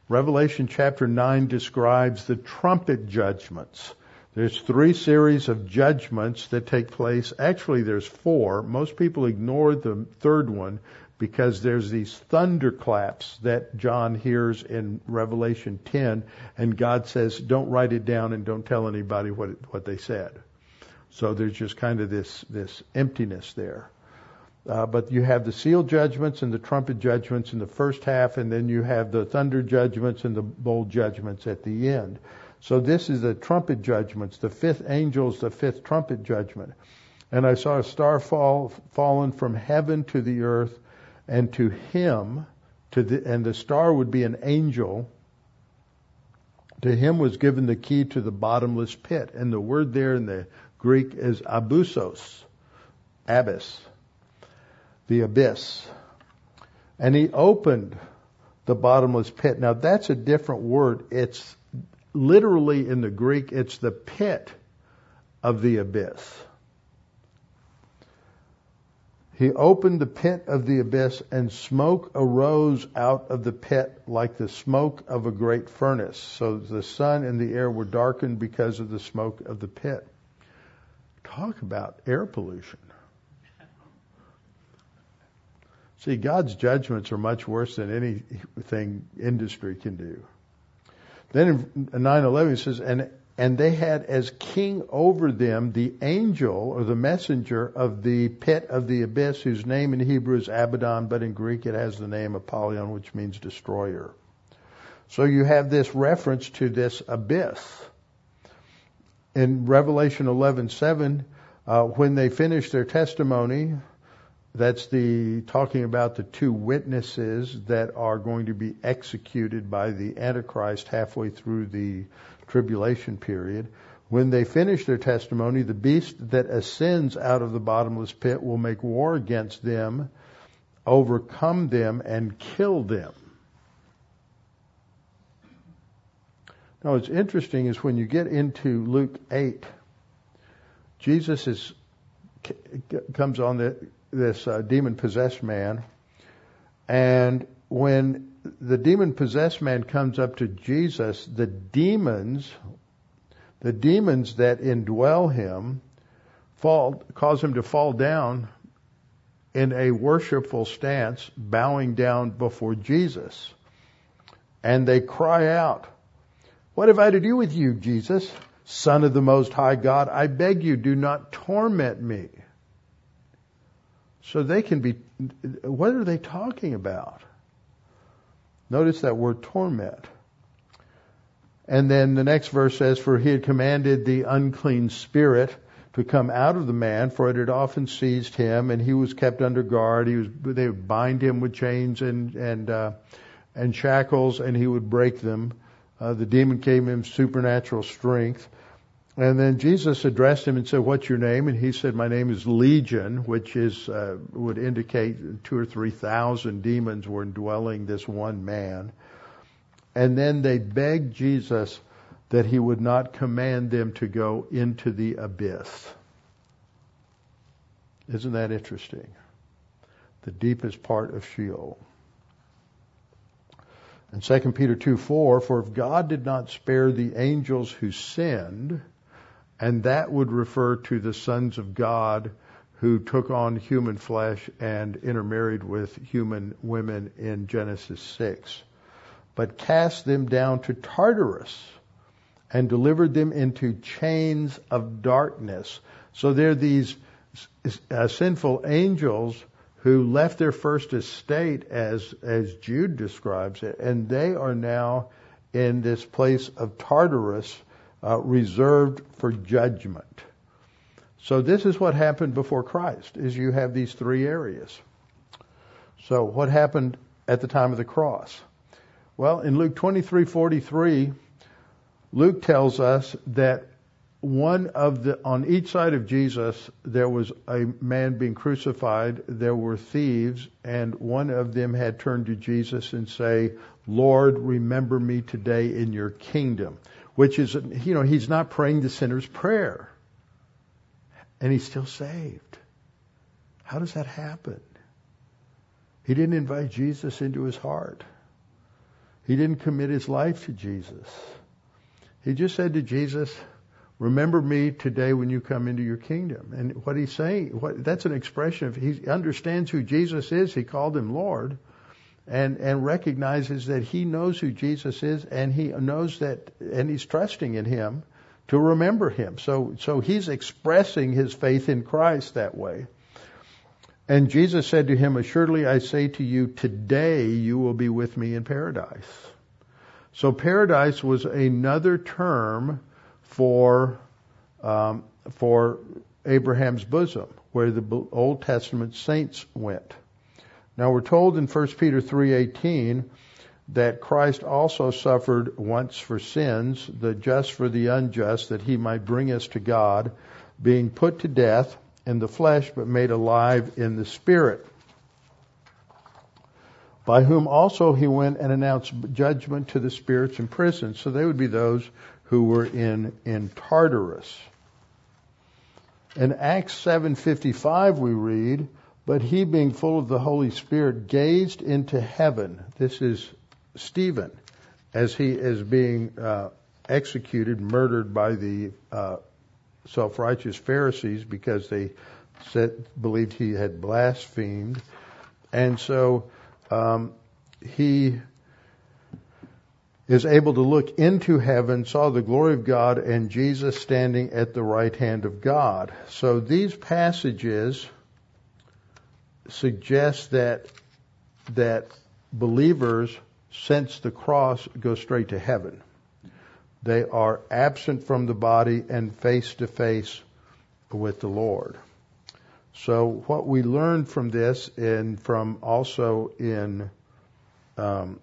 Revelation chapter 9 describes the trumpet judgments. There's three series of judgments that take place. Actually, there's four. Most people ignore the third one because there's these thunderclaps that John hears in Revelation 10, and God says, "Don't write it down and don't tell anybody what it, what they said." So there's just kind of this this emptiness there. Uh, but you have the seal judgments and the trumpet judgments in the first half, and then you have the thunder judgments and the bowl judgments at the end. So this is the trumpet judgments. The fifth angel's the fifth trumpet judgment. And I saw a star fall fallen from heaven to the earth, and to him, to the, and the star would be an angel to him was given the key to the bottomless pit. And the word there in the Greek is abusos, abyss, the abyss. And he opened the bottomless pit. Now that's a different word. It's literally in the Greek, it's the pit of the abyss. He opened the pit of the abyss, and smoke arose out of the pit like the smoke of a great furnace. So the sun and the air were darkened because of the smoke of the pit. Talk about air pollution. See, God's judgments are much worse than anything industry can do. Then in 9:11 it says, and and they had as king over them the angel or the messenger of the pit of the abyss, whose name in Hebrew is Abaddon, but in Greek it has the name Apollyon, which means destroyer. So you have this reference to this abyss. In Revelation 11:7, uh, when they finish their testimony, that's the talking about the two witnesses that are going to be executed by the Antichrist halfway through the tribulation period. When they finish their testimony, the beast that ascends out of the bottomless pit will make war against them, overcome them, and kill them. Now, what's interesting is when you get into Luke 8, Jesus is, comes on the, this uh, demon possessed man, and when the demon possessed man comes up to Jesus, the demons, the demons that indwell him fall, cause him to fall down in a worshipful stance, bowing down before Jesus. And they cry out, What have I to do with you, Jesus, Son of the Most High God? I beg you, do not torment me. So they can be, what are they talking about? Notice that word torment. And then the next verse says, For he had commanded the unclean spirit to come out of the man, for it had often seized him, and he was kept under guard. He was, they would bind him with chains and and uh, and shackles, and he would break them. Uh, the demon gave him supernatural strength. And then Jesus addressed him and said, "What's your name?" And he said, "My name is Legion," which is uh, would indicate two or three thousand demons were indwelling this one man. And then they begged Jesus that he would not command them to go into the abyss. Isn't that interesting? The deepest part of Sheol. And 2 Peter 2 4, for if God did not spare the angels who sinned, and that would refer to the sons of God who took on human flesh and intermarried with human women in Genesis 6, but cast them down to Tartarus and delivered them into chains of darkness. So they're these uh, sinful angels who left their first estate as as Jude describes it, and they are now in this place of Tartarus, uh, reserved for judgment. So this is what happened before Christ: is you have these three areas. So what happened at the time of the cross? Well, in Luke twenty three forty three Luke tells us that one of the, on each side of Jesus, there was a man being crucified, there were thieves, and one of them had turned to Jesus and say, Lord, remember me today in your kingdom. Which is, you know, he's not praying the sinner's prayer. And he's still saved. How does that happen? He didn't invite Jesus into his heart. He didn't commit his life to Jesus. He just said to Jesus, remember me today when you come into your kingdom. And what he's saying, what, that's an expression of, he understands who Jesus is. He called him Lord and, and recognizes that he knows who Jesus is and he knows that, and he's trusting in him to remember him. So, so he's expressing his faith in Christ that way. And Jesus said to him, Assuredly I say to you, today you will be with me in paradise. So paradise was another term for um, for Abraham's bosom, where the Old Testament saints went. Now we're told in 1 Peter 3:18 that Christ also suffered once for sins, the just for the unjust, that he might bring us to God, being put to death in the flesh but made alive in the spirit by whom also he went and announced judgment to the spirits in prison. So they would be those who were in, in Tartarus. In Acts 7:55 we read, "But he being full of the Holy Spirit gazed into heaven." This is Stephen as he is being uh, executed, murdered by the uh, self-righteous Pharisees because they said believed he had blasphemed. And so um, he is able to look into heaven, saw the glory of God, and Jesus standing at the right hand of God. So these passages suggest that that believers, since the cross, go straight to heaven. They are absent from the body and face to face with the Lord. So what we learn from this and from also in um,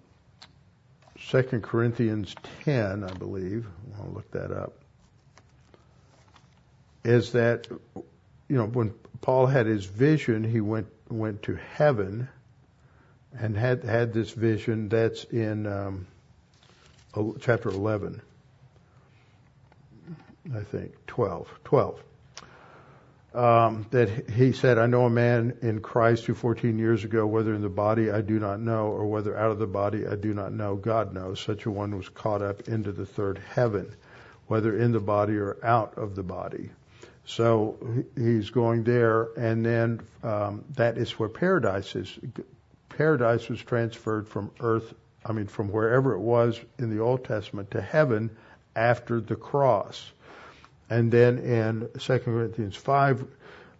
2 Corinthians 10, I believe, I'll look that up, is that, you know, when Paul had his vision, he went, went to heaven and had, had this vision. That's in um, chapter 11, I think, 12, 12 um, that he said, I know a man in Christ who 14 years ago, whether in the body I do not know, or whether out of the body I do not know, God knows. Such a one was caught up into the third heaven. whether in the body or out of the body. So he's going there, and then um, that is where paradise is. Paradise was transferred from earth, I mean, from wherever it was in the Old Testament to heaven after the cross. And then in 2 Corinthians 5,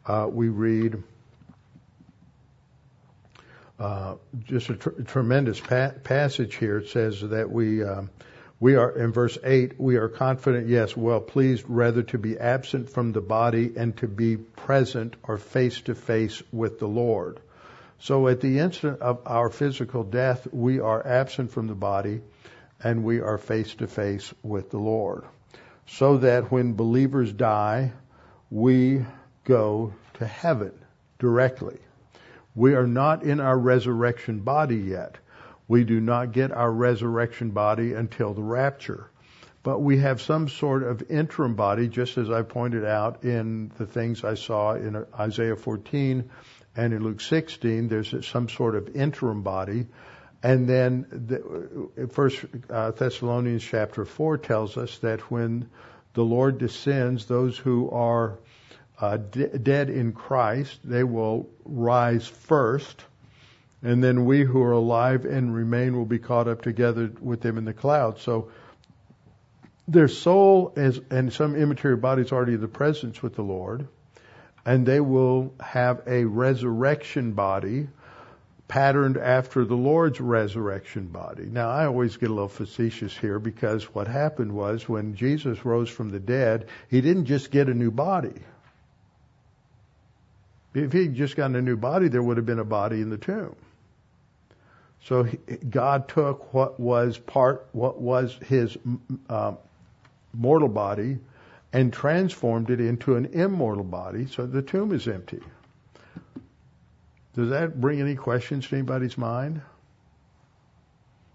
uh, we read uh, just a tr- tremendous pa- passage here. It says that we. Um, we are, in verse 8, we are confident, yes, well pleased rather to be absent from the body and to be present or face to face with the Lord. So at the instant of our physical death, we are absent from the body and we are face to face with the Lord. So that when believers die, we go to heaven directly. We are not in our resurrection body yet. We do not get our resurrection body until the rapture. But we have some sort of interim body, just as I pointed out in the things I saw in Isaiah 14 and in Luke 16. There's some sort of interim body. And then the, First uh, Thessalonians chapter 4 tells us that when the Lord descends, those who are uh, d- dead in Christ, they will rise first and then we who are alive and remain will be caught up together with them in the clouds. So their soul is, and some immaterial bodies already in the presence with the Lord, and they will have a resurrection body patterned after the Lord's resurrection body. Now, I always get a little facetious here because what happened was when Jesus rose from the dead, he didn't just get a new body. If he'd just gotten a new body, there would have been a body in the tomb. So God took what was part, what was his uh, mortal body, and transformed it into an immortal body, so the tomb is empty. Does that bring any questions to anybody's mind?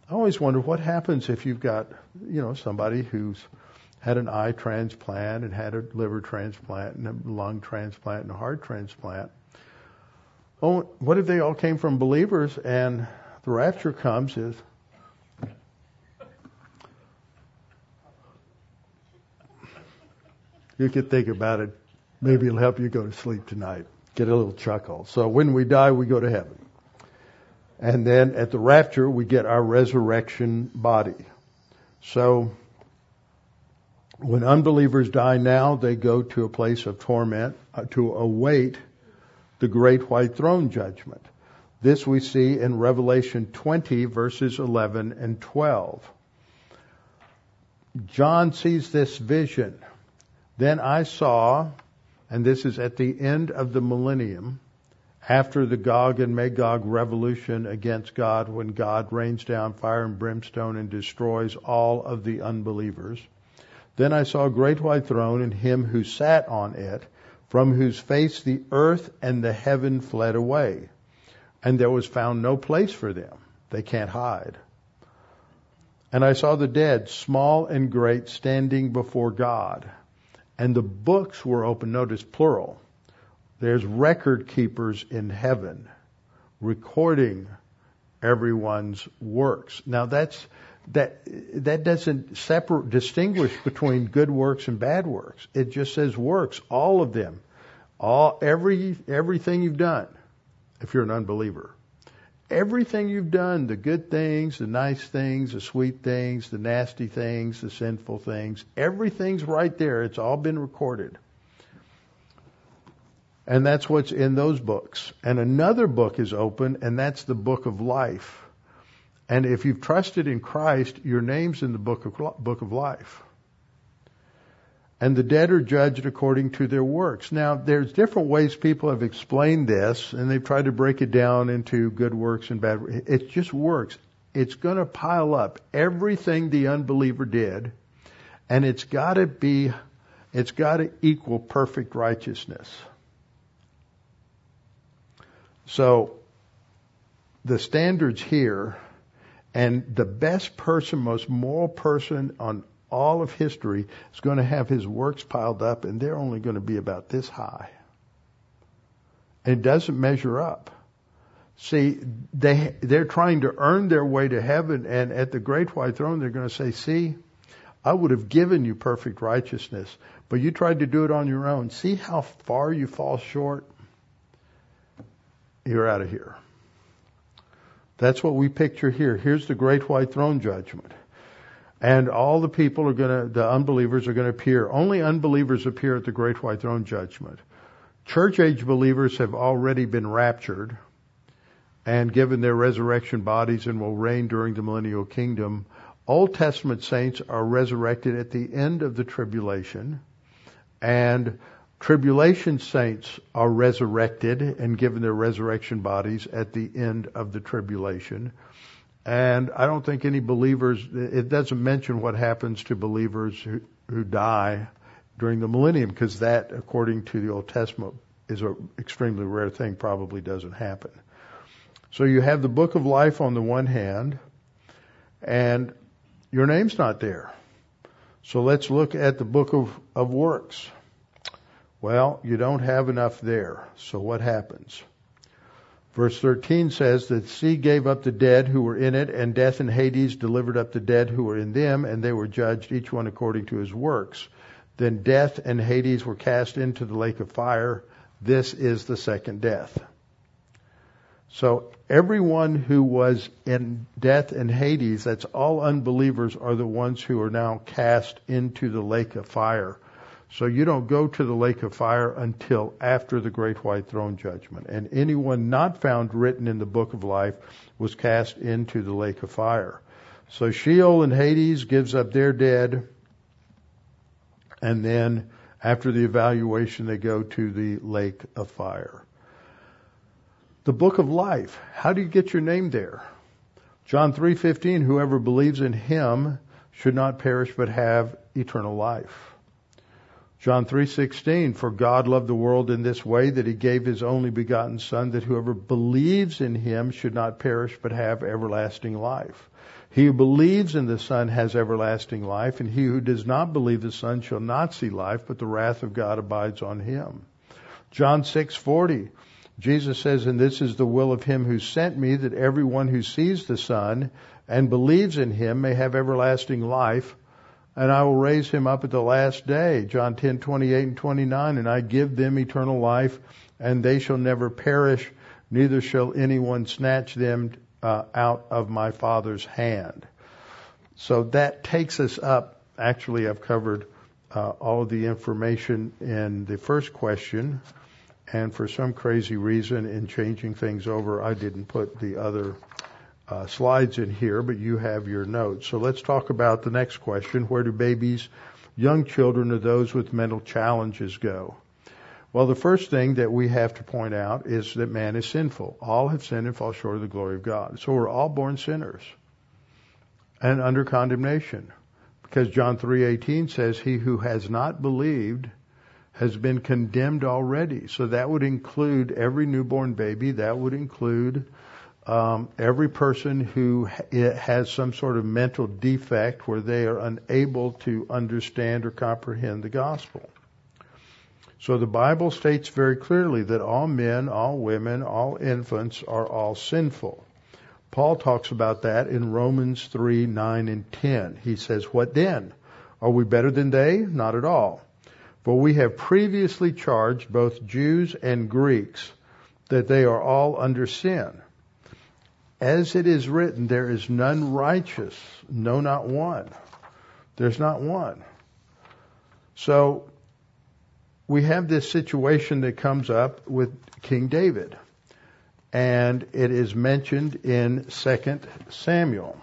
I always wonder what happens if you've got, you know, somebody who's had an eye transplant and had a liver transplant and a lung transplant and a heart transplant. Oh, what if they all came from believers and the rapture comes is you could think about it. Maybe it'll help you go to sleep tonight. Get a little chuckle. So when we die, we go to heaven. And then at the rapture, we get our resurrection body. So when unbelievers die now, they go to a place of torment uh, to await the great white throne judgment. This we see in Revelation 20 verses 11 and 12. John sees this vision. Then I saw, and this is at the end of the millennium, after the Gog and Magog revolution against God, when God rains down fire and brimstone and destroys all of the unbelievers. Then I saw a great white throne and him who sat on it, from whose face the earth and the heaven fled away and there was found no place for them. They can't hide. And I saw the dead, small and great, standing before God. And the books were open. Notice plural. There's record keepers in heaven recording everyone's works. Now that's, that, that doesn't separate, distinguish between good works and bad works. It just says works, all of them. All, every, everything you've done if you're an unbeliever. Everything you've done, the good things, the nice things, the sweet things, the nasty things, the sinful things, everything's right there. It's all been recorded. And that's what's in those books. And another book is open, and that's the book of life. And if you've trusted in Christ, your name's in the book of, book of life and the dead are judged according to their works. Now, there's different ways people have explained this, and they've tried to break it down into good works and bad. It just works. It's going to pile up everything the unbeliever did, and it's got to be, it's got to equal perfect righteousness. So, the standards here, and the best person, most moral person on all of history is going to have his works piled up and they're only going to be about this high. And it doesn't measure up. See, they, they're trying to earn their way to heaven and at the great white throne they're going to say, see, I would have given you perfect righteousness, but you tried to do it on your own. See how far you fall short? You're out of here. That's what we picture here. Here's the great white throne judgment. And all the people are going to, the unbelievers are going to appear. Only unbelievers appear at the great white throne judgment. Church age believers have already been raptured and given their resurrection bodies and will reign during the millennial kingdom. Old Testament saints are resurrected at the end of the tribulation and tribulation saints are resurrected and given their resurrection bodies at the end of the tribulation. And I don't think any believers, it doesn't mention what happens to believers who, who die during the millennium because that, according to the Old Testament, is an extremely rare thing, probably doesn't happen. So you have the book of life on the one hand, and your name's not there. So let's look at the book of, of works. Well, you don't have enough there. So what happens? Verse 13 says that the sea gave up the dead who were in it, and death and Hades delivered up the dead who were in them, and they were judged each one according to his works. Then death and Hades were cast into the lake of fire. This is the second death. So everyone who was in death and Hades, that's all unbelievers, are the ones who are now cast into the lake of fire. So you don't go to the lake of fire until after the great white throne judgment. And anyone not found written in the book of life was cast into the lake of fire. So Sheol and Hades gives up their dead. And then after the evaluation, they go to the lake of fire. The book of life. How do you get your name there? John 3:15 whoever believes in him should not perish but have eternal life. John 3:16 For God loved the world in this way that he gave his only begotten son that whoever believes in him should not perish but have everlasting life. He who believes in the son has everlasting life and he who does not believe the son shall not see life but the wrath of God abides on him. John 6:40 Jesus says and this is the will of him who sent me that everyone who sees the son and believes in him may have everlasting life and I will raise him up at the last day. John 10, 28 and 29. And I give them eternal life, and they shall never perish, neither shall anyone snatch them uh, out of my Father's hand. So that takes us up. Actually, I've covered uh, all of the information in the first question, and for some crazy reason, in changing things over, I didn't put the other uh, slides in here, but you have your notes. So let's talk about the next question. Where do babies, young children, or those with mental challenges go? Well, the first thing that we have to point out is that man is sinful. All have sinned and fall short of the glory of God. So we're all born sinners and under condemnation. Because John 3:18 says he who has not believed has been condemned already. So that would include every newborn baby, that would include um, every person who has some sort of mental defect where they are unable to understand or comprehend the gospel. So the Bible states very clearly that all men, all women, all infants are all sinful. Paul talks about that in Romans 3, 9, and 10. He says, What then? Are we better than they? Not at all. For we have previously charged both Jews and Greeks that they are all under sin. As it is written, there is none righteous, no, not one. There's not one. So we have this situation that comes up with King David, and it is mentioned in 2 Samuel.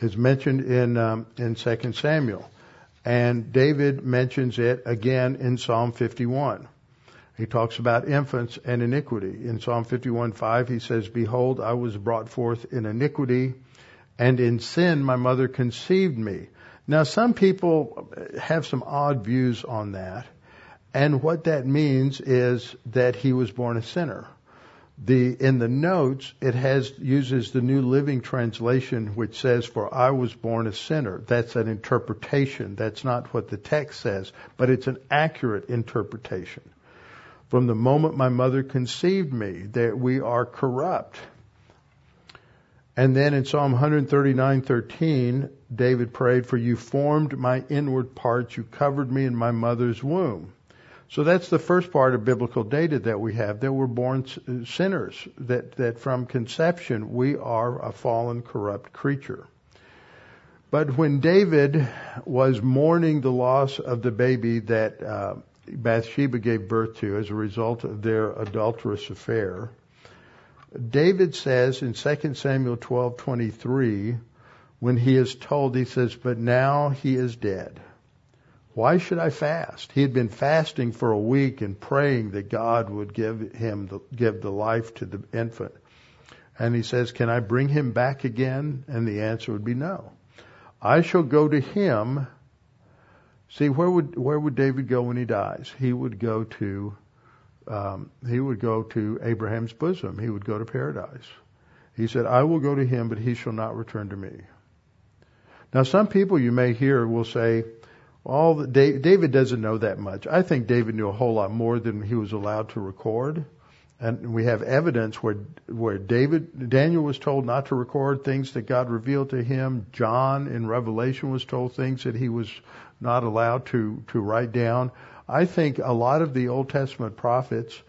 It's mentioned in um, in 2 Samuel, and David mentions it again in Psalm 51. He talks about infants and iniquity. In Psalm 51:5, he says, Behold, I was brought forth in iniquity, and in sin my mother conceived me. Now, some people have some odd views on that. And what that means is that he was born a sinner. The, in the notes, it has, uses the New Living Translation, which says, for I was born a sinner. That's an interpretation. That's not what the text says, but it's an accurate interpretation from the moment my mother conceived me that we are corrupt. And then in Psalm 139:13, David prayed, "For you formed my inward parts; you covered me in my mother's womb." So that's the first part of biblical data that we have that we're born sinners, that, that from conception we are a fallen, corrupt creature. But when David was mourning the loss of the baby that uh, Bathsheba gave birth to as a result of their adulterous affair, David says in 2 Samuel 12:23, when he is told, he says, "But now he is dead." Why should I fast? He had been fasting for a week and praying that God would give him the, give the life to the infant. And he says, "Can I bring him back again?" And the answer would be no. I shall go to him. See, where would where would David go when he dies? He would go to um, he would go to Abraham's bosom. He would go to paradise. He said, "I will go to him, but he shall not return to me." Now, some people you may hear will say, "All the, David doesn't know that much." I think David knew a whole lot more than he was allowed to record and we have evidence where where David Daniel was told not to record things that God revealed to him. John in Revelation was told things that he was not allowed to to write down. I think a lot of the Old Testament prophets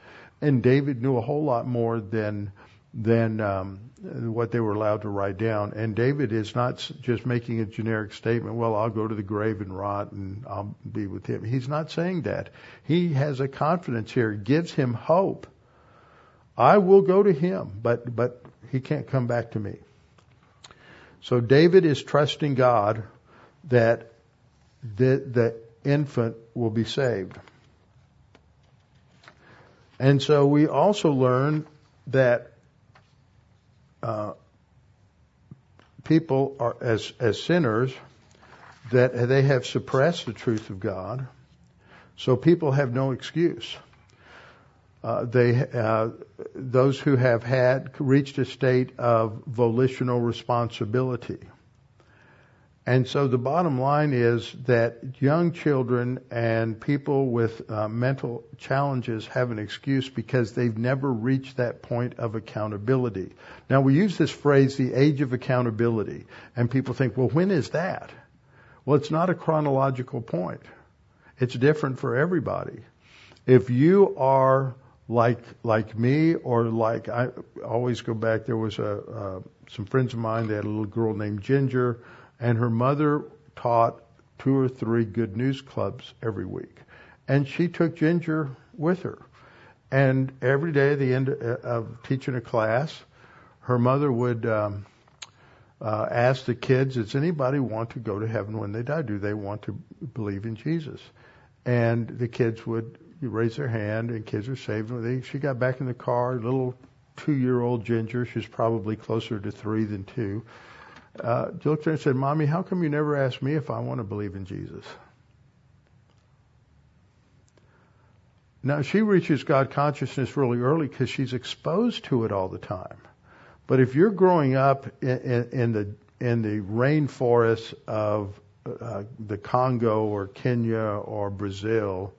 and David knew a whole lot more than than um, what they were allowed to write down. And David is not just making a generic statement. Well, I'll go to the grave and rot, and I'll be with him. He's not saying that. He has a confidence here. It gives him hope I will go to him, but, but he can't come back to me. So David is trusting God that the, the infant will be saved. And so we also learn that uh, people are as as sinners that they have suppressed the truth of God. So people have no excuse uh, they uh, those who have had reached a state of volitional responsibility. And so the bottom line is that young children and people with uh, mental challenges have an excuse because they've never reached that point of accountability. Now we use this phrase, the age of accountability, and people think, well, when is that? Well, it's not a chronological point. It's different for everybody. If you are like like me or like I always go back. There was a uh, some friends of mine. They had a little girl named Ginger, and her mother taught two or three good news clubs every week, and she took Ginger with her. And every day at the end of teaching a class, her mother would um, uh, ask the kids, "Does anybody want to go to heaven when they die? Do they want to believe in Jesus?" And the kids would raise their hand, and kids were saved. They, she got back in the car, little two-year-old Ginger. She's probably closer to three than two. Uh, said, "Mommy, how come you never ask me if I want to believe in Jesus?" Now she reaches God consciousness really early because she's exposed to it all the time. But if you're growing up in, in, in the in the rainforests of uh, the Congo or Kenya or Brazil,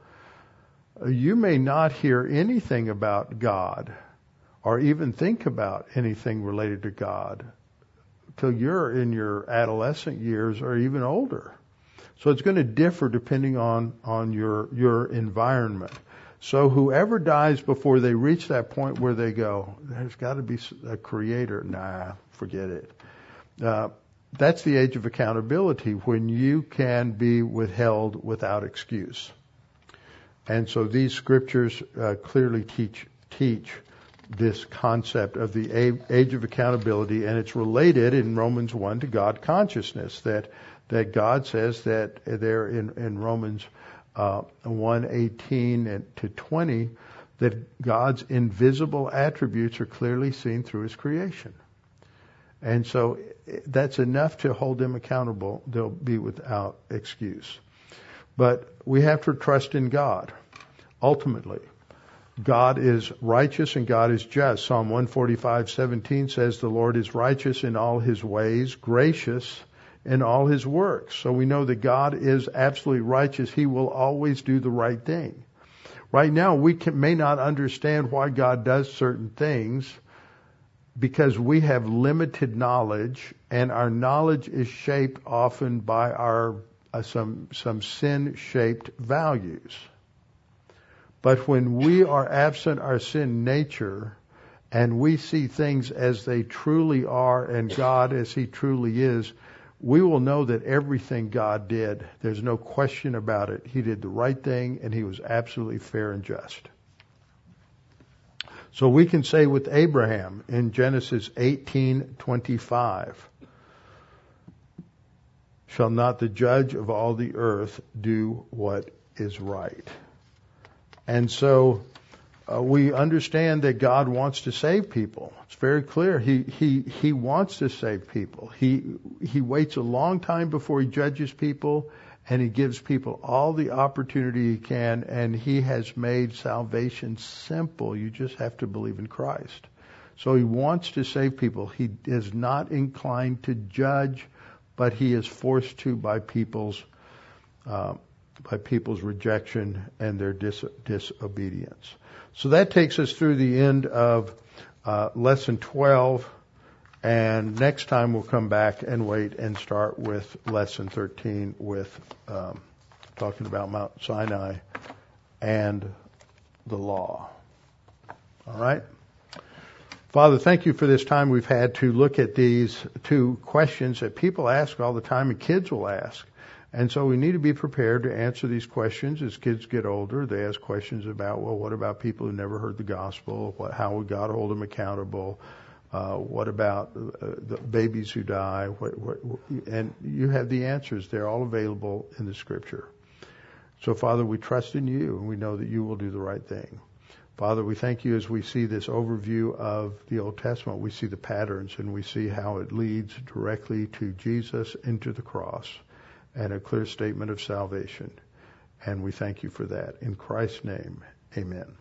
you may not hear anything about God or even think about anything related to God till you're in your adolescent years or even older. So it's going to differ depending on, on your, your environment. So whoever dies before they reach that point where they go, there's got to be a creator. Nah, forget it. Uh, that's the age of accountability when you can be withheld without excuse. And so these scriptures uh, clearly teach teach this concept of the age of accountability, and it's related in Romans one to God consciousness. That that God says that there in in Romans uh, one eighteen to twenty that God's invisible attributes are clearly seen through His creation, and so that's enough to hold them accountable. They'll be without excuse. But we have to trust in God, ultimately. God is righteous and God is just. Psalm 145:17 says the Lord is righteous in all his ways, gracious in all his works. So we know that God is absolutely righteous. He will always do the right thing. Right now we can, may not understand why God does certain things, because we have limited knowledge, and our knowledge is shaped often by our uh, some some sin shaped values. But when we are absent our sin nature, and we see things as they truly are, and God as He truly is, we will know that everything God did, there's no question about it. He did the right thing, and He was absolutely fair and just. So we can say with Abraham in Genesis 18:25, shall not the judge of all the earth do what is right? And so uh, we understand that God wants to save people. It's very clear. He he he wants to save people. He he waits a long time before he judges people and he gives people all the opportunity he can, and he has made salvation simple. You just have to believe in Christ. So he wants to save people. He is not inclined to judge, but he is forced to by people's uh, by people's rejection and their dis- disobedience. So that takes us through the end of uh, lesson 12. And next time we'll come back and wait and start with lesson 13 with um, talking about Mount Sinai and the law. All right? Father, thank you for this time we've had to look at these two questions that people ask all the time and kids will ask. And so we need to be prepared to answer these questions as kids get older. They ask questions about, well, what about people who never heard the gospel? What, how would God hold them accountable? Uh, what about uh, the babies who die? What, what, and you have the answers. They're all available in the scripture. So, Father, we trust in you and we know that you will do the right thing. Father, we thank you as we see this overview of the Old Testament. We see the patterns and we see how it leads directly to Jesus into the cross and a clear statement of salvation. And we thank you for that. In Christ's name, amen.